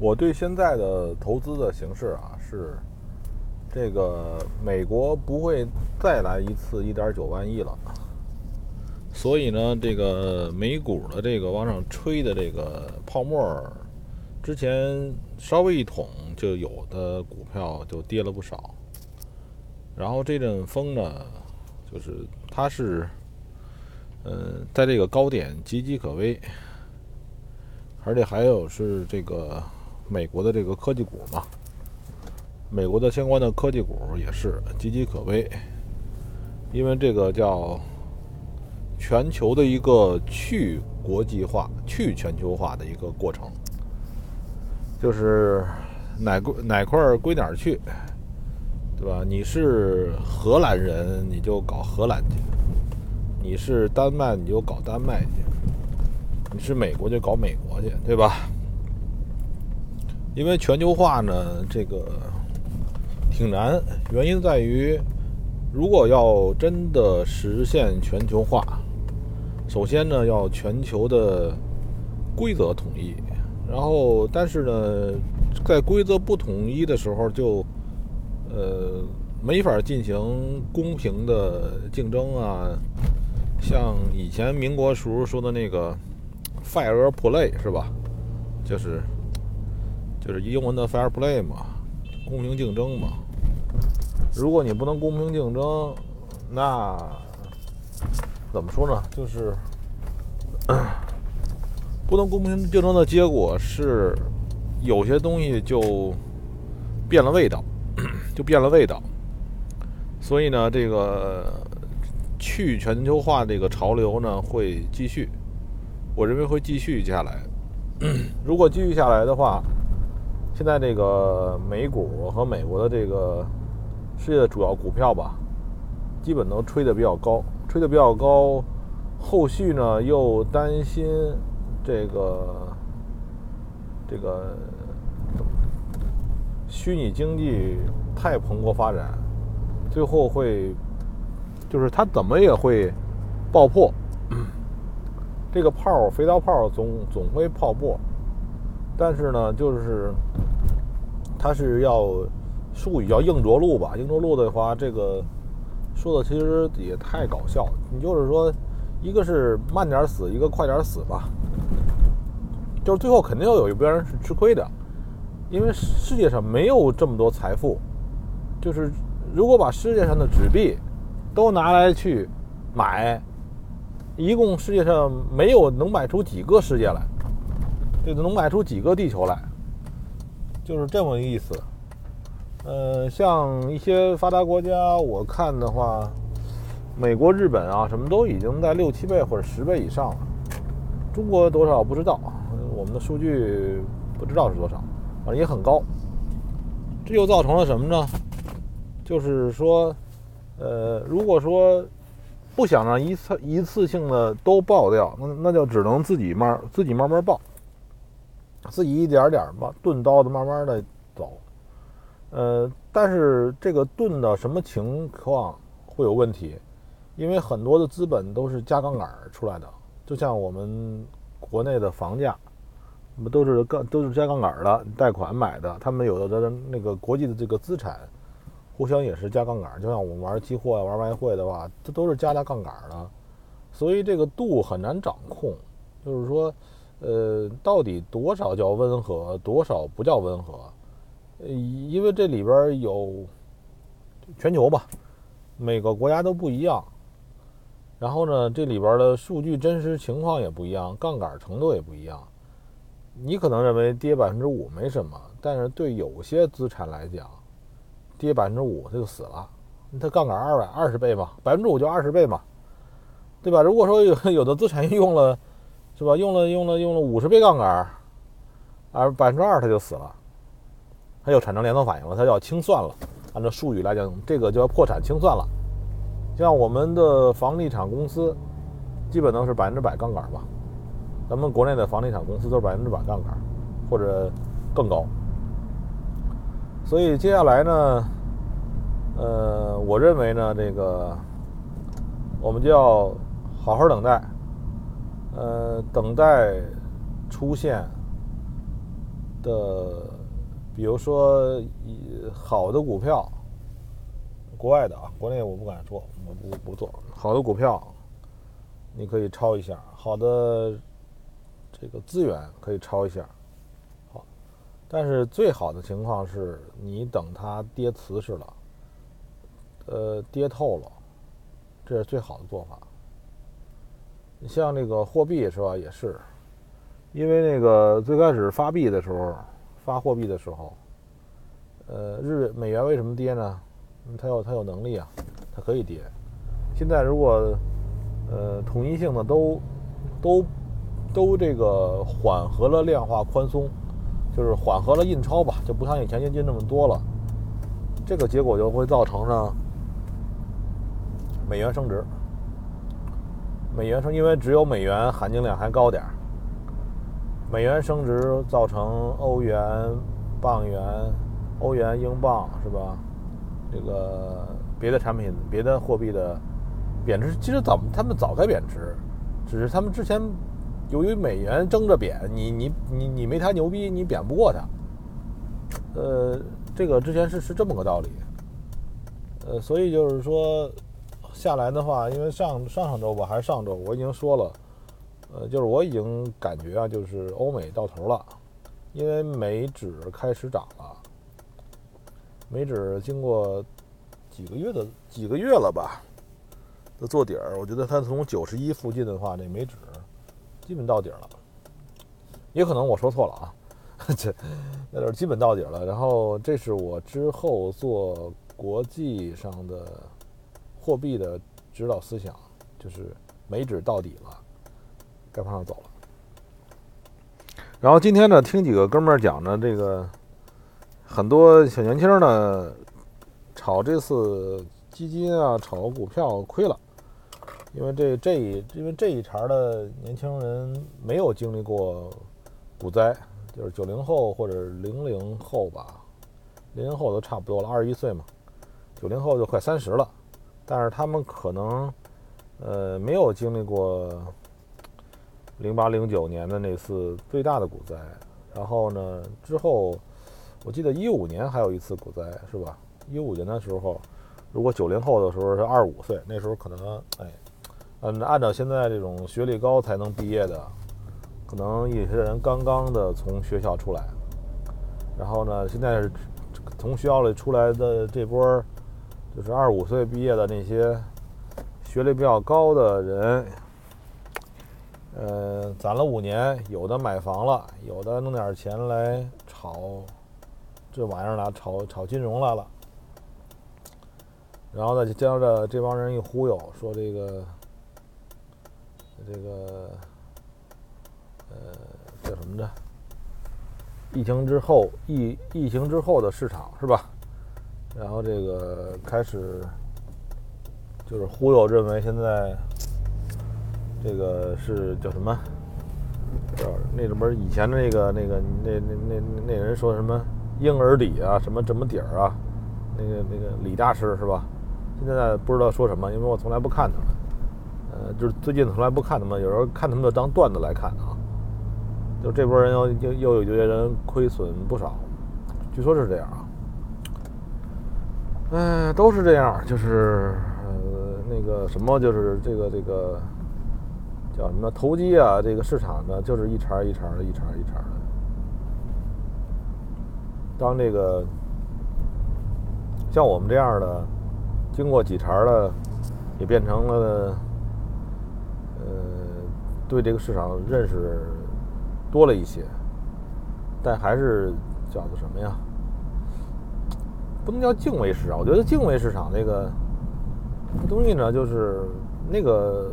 我对现在的投资的形式啊，是这个美国不会再来一次一点九万亿了，所以呢，这个美股的这个往上吹的这个泡沫，之前稍微一捅，就有的股票就跌了不少。然后这阵风呢，就是它是，呃，在这个高点岌岌可危，而且还有是这个。美国的这个科技股嘛，美国的相关的科技股也是岌岌可危，因为这个叫全球的一个去国际化、去全球化的一个过程，就是哪归哪块归哪儿去，对吧？你是荷兰人，你就搞荷兰去；你是丹麦，你就搞丹麦去；你是美国，就搞美国去，对吧？因为全球化呢，这个挺难。原因在于，如果要真的实现全球化，首先呢要全球的规则统一，然后但是呢，在规则不统一的时候，就呃没法进行公平的竞争啊。像以前民国时候说的那个 “fair play” 是吧？就是。就是英文的 fair play 嘛，公平竞争嘛。如果你不能公平竞争，那怎么说呢？就是不能公平竞争的结果是，有些东西就变了味道，就变了味道。所以呢，这个去全球化这个潮流呢会继续，我认为会继续下来。如果继续下来的话，现在这个美股和美国的这个世界的主要股票吧，基本都吹得比较高，吹得比较高。后续呢又担心这个这个虚拟经济太蓬勃发展，最后会就是它怎么也会爆破。这个泡肥皂泡总总会爆破。但是呢，就是它是要术语叫硬着陆吧？硬着陆的话，这个说的其实也太搞笑。你就是说，一个是慢点死，一个快点死吧。就是最后肯定要有一边是吃亏的，因为世界上没有这么多财富。就是如果把世界上的纸币都拿来去买，一共世界上没有能买出几个世界来。这能买出几个地球来，就是这么意思。呃，像一些发达国家，我看的话，美国、日本啊，什么都已经在六七倍或者十倍以上了。中国多少不知道，我们的数据不知道是多少，反正也很高。这又造成了什么呢？就是说，呃，如果说不想让一次一次性的都爆掉，那那就只能自己慢自己慢慢爆。自己一点点吧，钝刀子慢慢的走，呃，但是这个钝的什么情况会有问题？因为很多的资本都是加杠杆出来的，就像我们国内的房价，我们都是杠都是加杠杆的，贷款买的，他们有的的那个国际的这个资产，互相也是加杠杆，就像我们玩期货啊、玩外汇的话，这都是加大杠杆的，所以这个度很难掌控，就是说。呃，到底多少叫温和，多少不叫温和？呃，因为这里边有全球吧，每个国家都不一样。然后呢，这里边的数据真实情况也不一样，杠杆程度也不一样。你可能认为跌百分之五没什么，但是对有些资产来讲，跌百分之五它就死了。它杠杆二百二十倍嘛，百分之五就二十倍嘛，对吧？如果说有 有的资产用了。是吧？用了用了用了五十倍杠杆，而百分之二它就死了，它就产生连锁反应了，它要清算了。按照术语来讲，这个就要破产清算了。像我们的房地产公司，基本都是百分之百杠杆吧。咱们国内的房地产公司都是百分之百杠杆，或者更高。所以接下来呢，呃，我认为呢，这个我们就要好好等待。呃，等待出现的，比如说好的股票，国外的啊，国内我不敢说，我不不做。好的股票，你可以抄一下；好的这个资源可以抄一下。好，但是最好的情况是你等它跌瓷实了，呃，跌透了，这是最好的做法。你像那个货币是吧，也是，因为那个最开始发币的时候，发货币的时候，呃，日美元为什么跌呢？它有它有能力啊，它可以跌。现在如果呃统一性的都都都这个缓和了量化宽松，就是缓和了印钞吧，就不像以前印金那么多了，这个结果就会造成呢美元升值。美元升，因为只有美元含金量还高点儿。美元升值造成欧元、镑元、欧元、英镑是吧？这个别的产品、别的货币的贬值，其实早他们早该贬值，只是他们之前由于美元争着贬，你你你你没他牛逼，你贬不过他。呃，这个之前是是这么个道理。呃，所以就是说。下来的话，因为上上上周吧，还是上周，我已经说了，呃，就是我已经感觉啊，就是欧美到头了，因为美指开始涨了，美指经过几个月的几个月了吧的做底儿，我觉得它从九十一附近的话，那美指基本到底了，也可能我说错了啊，这那是基本到底了。然后这是我之后做国际上的。货币的指导思想就是美指到底了，该往上走了。然后今天呢，听几个哥们儿讲呢，这个很多小年轻呢炒这次基金啊，炒股票亏了，因为这这一因为这一茬的年轻人没有经历过股灾，就是九零后或者零零后吧，零零后都差不多了，二十一岁嘛，九零后就快三十了。但是他们可能，呃，没有经历过零八零九年的那次最大的股灾，然后呢，之后我记得一五年还有一次股灾，是吧？一五年的时候，如果九零后的时候是二十五岁，那时候可能，哎，嗯，按照现在这种学历高才能毕业的，可能有些人刚刚的从学校出来，然后呢，现在是从学校里出来的这波。就是二十五岁毕业的那些学历比较高的人，呃，攒了五年，有的买房了，有的弄点钱来炒这玩意儿了，炒炒金融来了。然后呢，就将着这帮人一忽悠，说这个这个呃叫什么着？疫情之后，疫疫情之后的市场是吧？然后这个开始就是忽悠，认为现在这个是叫什么？叫那什么？以前的那个那个那那那那人说什么婴儿底啊，什么什么底儿啊？那个那个李大师是吧？现在不知道说什么，因为我从来不看他们。呃，就是最近从来不看他们，有时候看他们就当段子来看啊。就这波人又又又有些人亏损不少，据说是这样。嗯，都是这样，就是呃那个什么，就是这个这个叫什么投机啊，这个市场呢，就是一茬一茬的，一茬一茬的。当这个像我们这样的，经过几茬的，也变成了呃对这个市场认识多了一些，但还是叫做什么呀？不能叫敬畏市场，我觉得敬畏市场那个 东西呢，就是那个，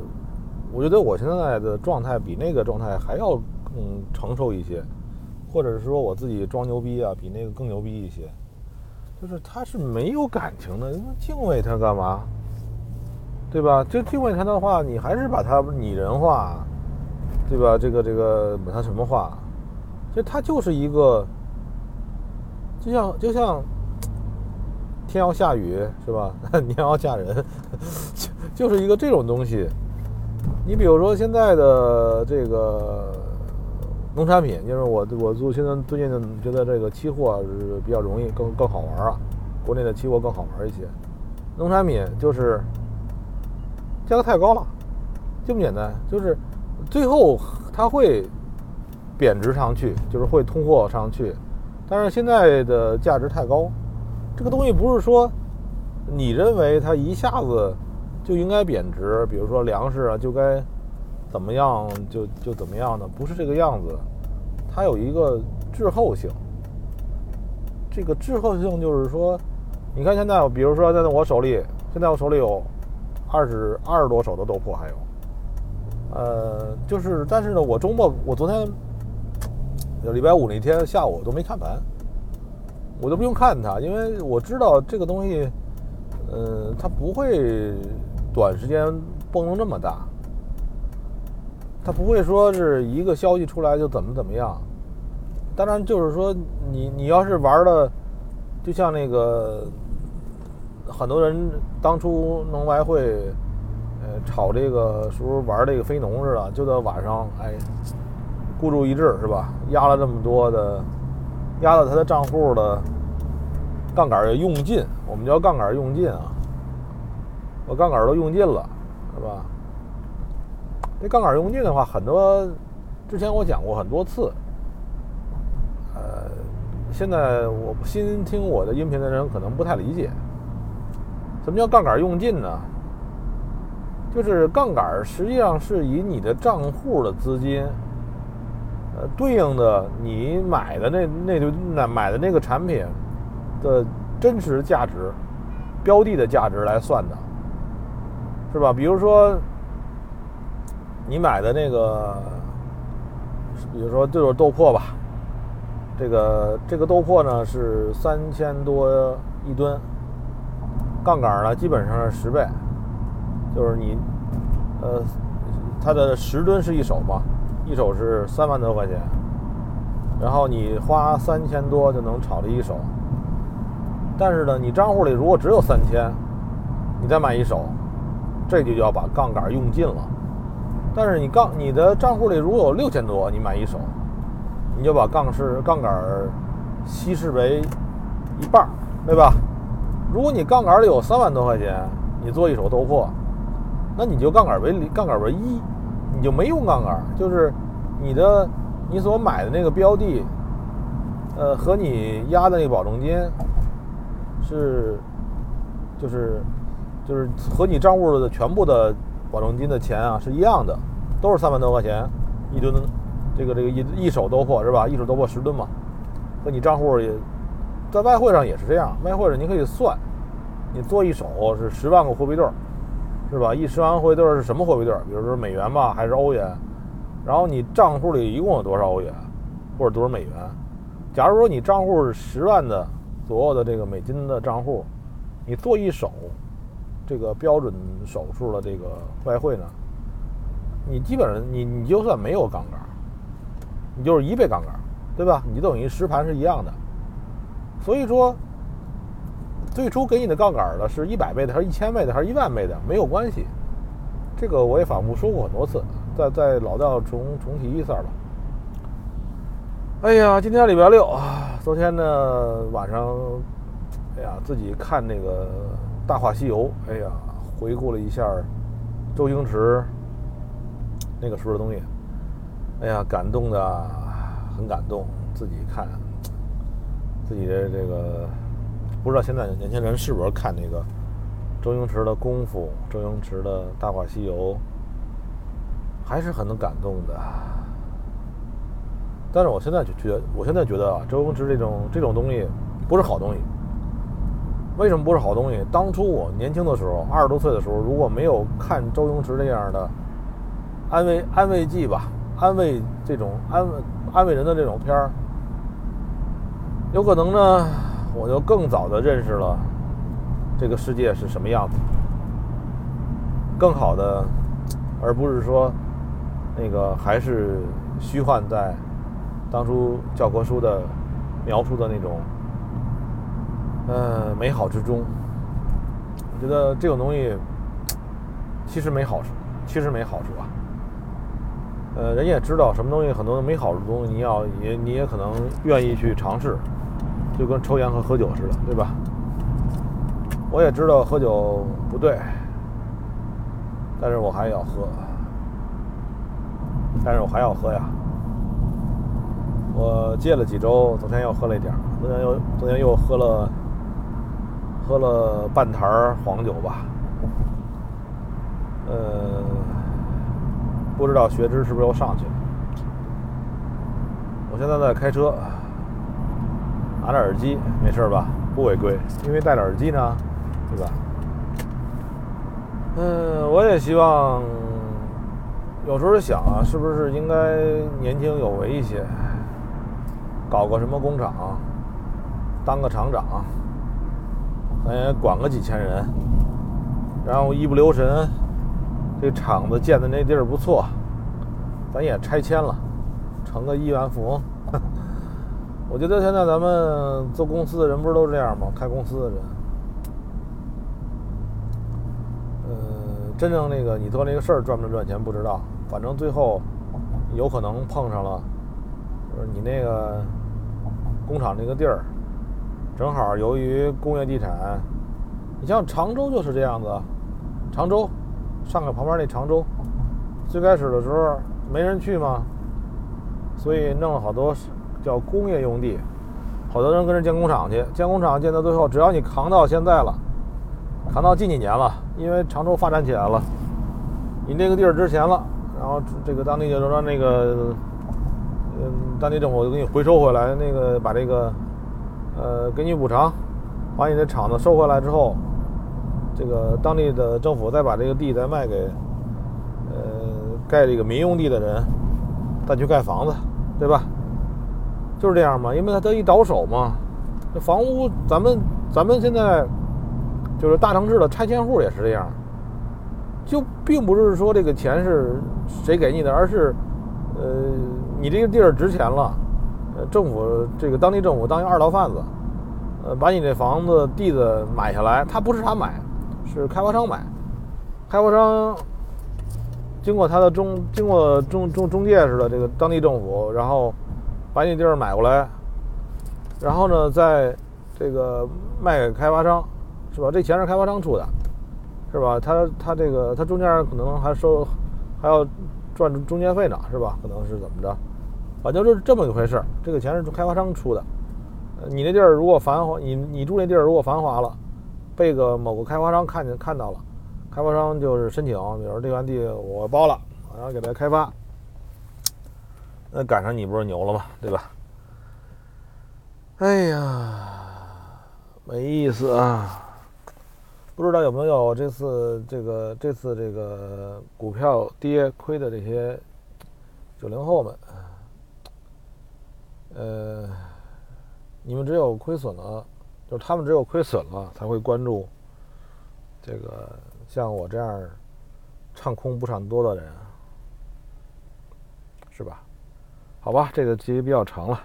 我觉得我现在的状态比那个状态还要更承受一些，或者是说我自己装牛逼啊，比那个更牛逼一些。就是他是没有感情的，敬畏他干嘛？对吧？就敬畏他的话，你还是把他拟人化，对吧？这个这个把他什么化？就他就是一个，就像就像。天要下雨是吧？娘要嫁人，就就是一个这种东西。你比如说现在的这个农产品，因为我我做现在最近觉得这个期货是比较容易，更更好玩啊，国内的期货更好玩一些。农产品就是价格太高了，这么简单，就是最后它会贬值上去，就是会通货上去。但是现在的价值太高，这个东西不是说你认为它一下子就应该贬值，比如说粮食啊就该怎么样就就怎么样的，不是这个样子，它有一个滞后性。这个滞后性就是说。你看现在，比如说，在我手里，现在我手里有二十二十多手的豆粕，还有，呃，就是，但是呢，我周末，我昨天，礼拜五那天下午都没看盘，我都不用看它，因为我知道这个东西，呃，它不会短时间蹦成这么大，它不会说是一个消息出来就怎么怎么样，当然就是说，你你要是玩的，就像那个。很多人当初农白会，呃，炒这个时候玩这个非农似的，就在晚上，哎，孤注一掷是吧？压了这么多的，压到他的账户的杠杆用尽，我们叫杠杆用尽啊，我杠杆都用尽了，是吧？这杠杆用尽的话，很多之前我讲过很多次，呃，现在我新听我的音频的人可能不太理解。什么叫杠杆用尽呢？就是杠杆实际上是以你的账户的资金，呃，对应的你买的那那就那买的那个产品的真实价值、标的的价值来算的，是吧？比如说你买的那个，比如说就是豆粕吧，这个这个豆粕呢是三千多一吨。杠杆呢，基本上是十倍，就是你，呃，它的十吨是一手嘛，一手是三万多块钱，然后你花三千多就能炒了一手，但是呢，你账户里如果只有三千，你再买一手，这就要把杠杆用尽了。但是你杠你的账户里如果有六千多，你买一手，你就把杠是杠杆稀释为一半，对吧？如果你杠杆里有三万多块钱，你做一手豆粕，那你就杠杆为零杠杆为一，就没用杠杆，就是你的你所买的那个标的，呃，和你压的那个保证金是，就是就是和你账户的全部的保证金的钱啊是一样的，都是三万多块钱一吨，这个这个一一手多货是吧？一手多货十吨嘛，和你账户也。在外汇上也是这样，外汇上你可以算，你做一手是十万个货币对儿，是吧？一十万货币对是什么货币对？比如说美元吧，还是欧元？然后你账户里一共有多少欧元，或者多少美元？假如说你账户是十万的左右的这个美金的账户，你做一手这个标准手数的这个外汇呢，你基本上你你就算没有杠杆，你就是一倍杠杆，对吧？你等于实盘是一样的。所以说，最初给你的杠杆的是一百倍的，还是一千倍的，还是一万倍的，没有关系。这个我也反复说过很多次，再再老调重重提一下吧。哎呀，今天礼拜六啊，昨天呢晚上，哎呀，自己看那个《大话西游》，哎呀，回顾了一下周星驰那个时候的东西，哎呀，感动的很感动，自己看。自己的这个不知道现在年轻人是不是看那个周星驰的功夫，周星驰的大话西游，还是很能感动的。但是我现在就觉得，我现在觉得啊，周星驰这种这种东西不是好东西。为什么不是好东西？当初我年轻的时候，二十多岁的时候，如果没有看周星驰这样的安慰安慰剂吧，安慰这种安慰安慰人的这种片儿。有可能呢，我就更早的认识了这个世界是什么样子，更好的，而不是说那个还是虚幻在当初教科书的描述的那种呃美好之中。我觉得这种东西其实没好处，其实没好处啊。呃，人也知道什么东西很多没好的东西，你要也你也可能愿意去尝试，就跟抽烟和喝酒似的，对吧？我也知道喝酒不对，但是我还要喝，但是我还要喝呀。我戒了几周，昨天又喝了一点，昨天又昨天又喝了喝了半坛黄酒吧，呃。不知道血脂是不是又上去了？我现在在开车，拿着耳机，没事吧？不违规，因为戴着耳机呢，对吧？嗯，我也希望，有时候想啊，是不是应该年轻有为一些，搞个什么工厂，当个厂长，咱也管个几千人，然后一不留神。这厂子建的那地儿不错，咱也拆迁了，成个亿万富翁。我觉得现在咱们做公司的人不是都这样吗？开公司的人，呃，真正那个你做那个事儿赚不赚钱不知道，反正最后有可能碰上了，就是你那个工厂那个地儿，正好由于工业地产，你像常州就是这样子，常州。上海旁边那常州，最开始的时候没人去嘛，所以弄了好多叫工业用地，好多人跟着建工厂去，建工厂建到最后，只要你扛到现在了，扛到近几年了，因为常州发展起来了，你那个地儿值钱了，然后这个当地就说那个，嗯，当地政府就给你回收回来，那个把这个，呃，给你补偿，把你的厂子收回来之后。这个当地的政府再把这个地再卖给，呃，盖这个民用地的人，再去盖房子，对吧？就是这样嘛，因为他得一倒手嘛。那房屋，咱们咱们现在就是大城市的拆迁户也是这样，就并不是说这个钱是谁给你的，而是，呃，你这个地儿值钱了，呃，政府这个当地政府当一二道贩子，呃，把你这房子地子买下来，他不是他买。是开发商买，开发商经过他的中经过中中中介似的这个当地政府，然后把你地儿买过来，然后呢，在这个卖给开发商，是吧？这钱是开发商出的，是吧？他他这个他中间可能还收还要赚中介费呢，是吧？可能是怎么着？反正就是这么一回事这个钱是开发商出的，你那地儿如果繁华，你你住那地儿如果繁华了。被个某个开发商看见看到了，开发商就是申请，比如这块地我包了，然后给他开发，那赶上你不是牛了吗？对吧？哎呀，没意思啊！不知道有没有这次这个这次这个股票跌亏的这些九零后们，呃，你们只有亏损了。就是他们只有亏损了才会关注这个像我这样唱空不唱多的人，是吧？好吧，这个集比较长了。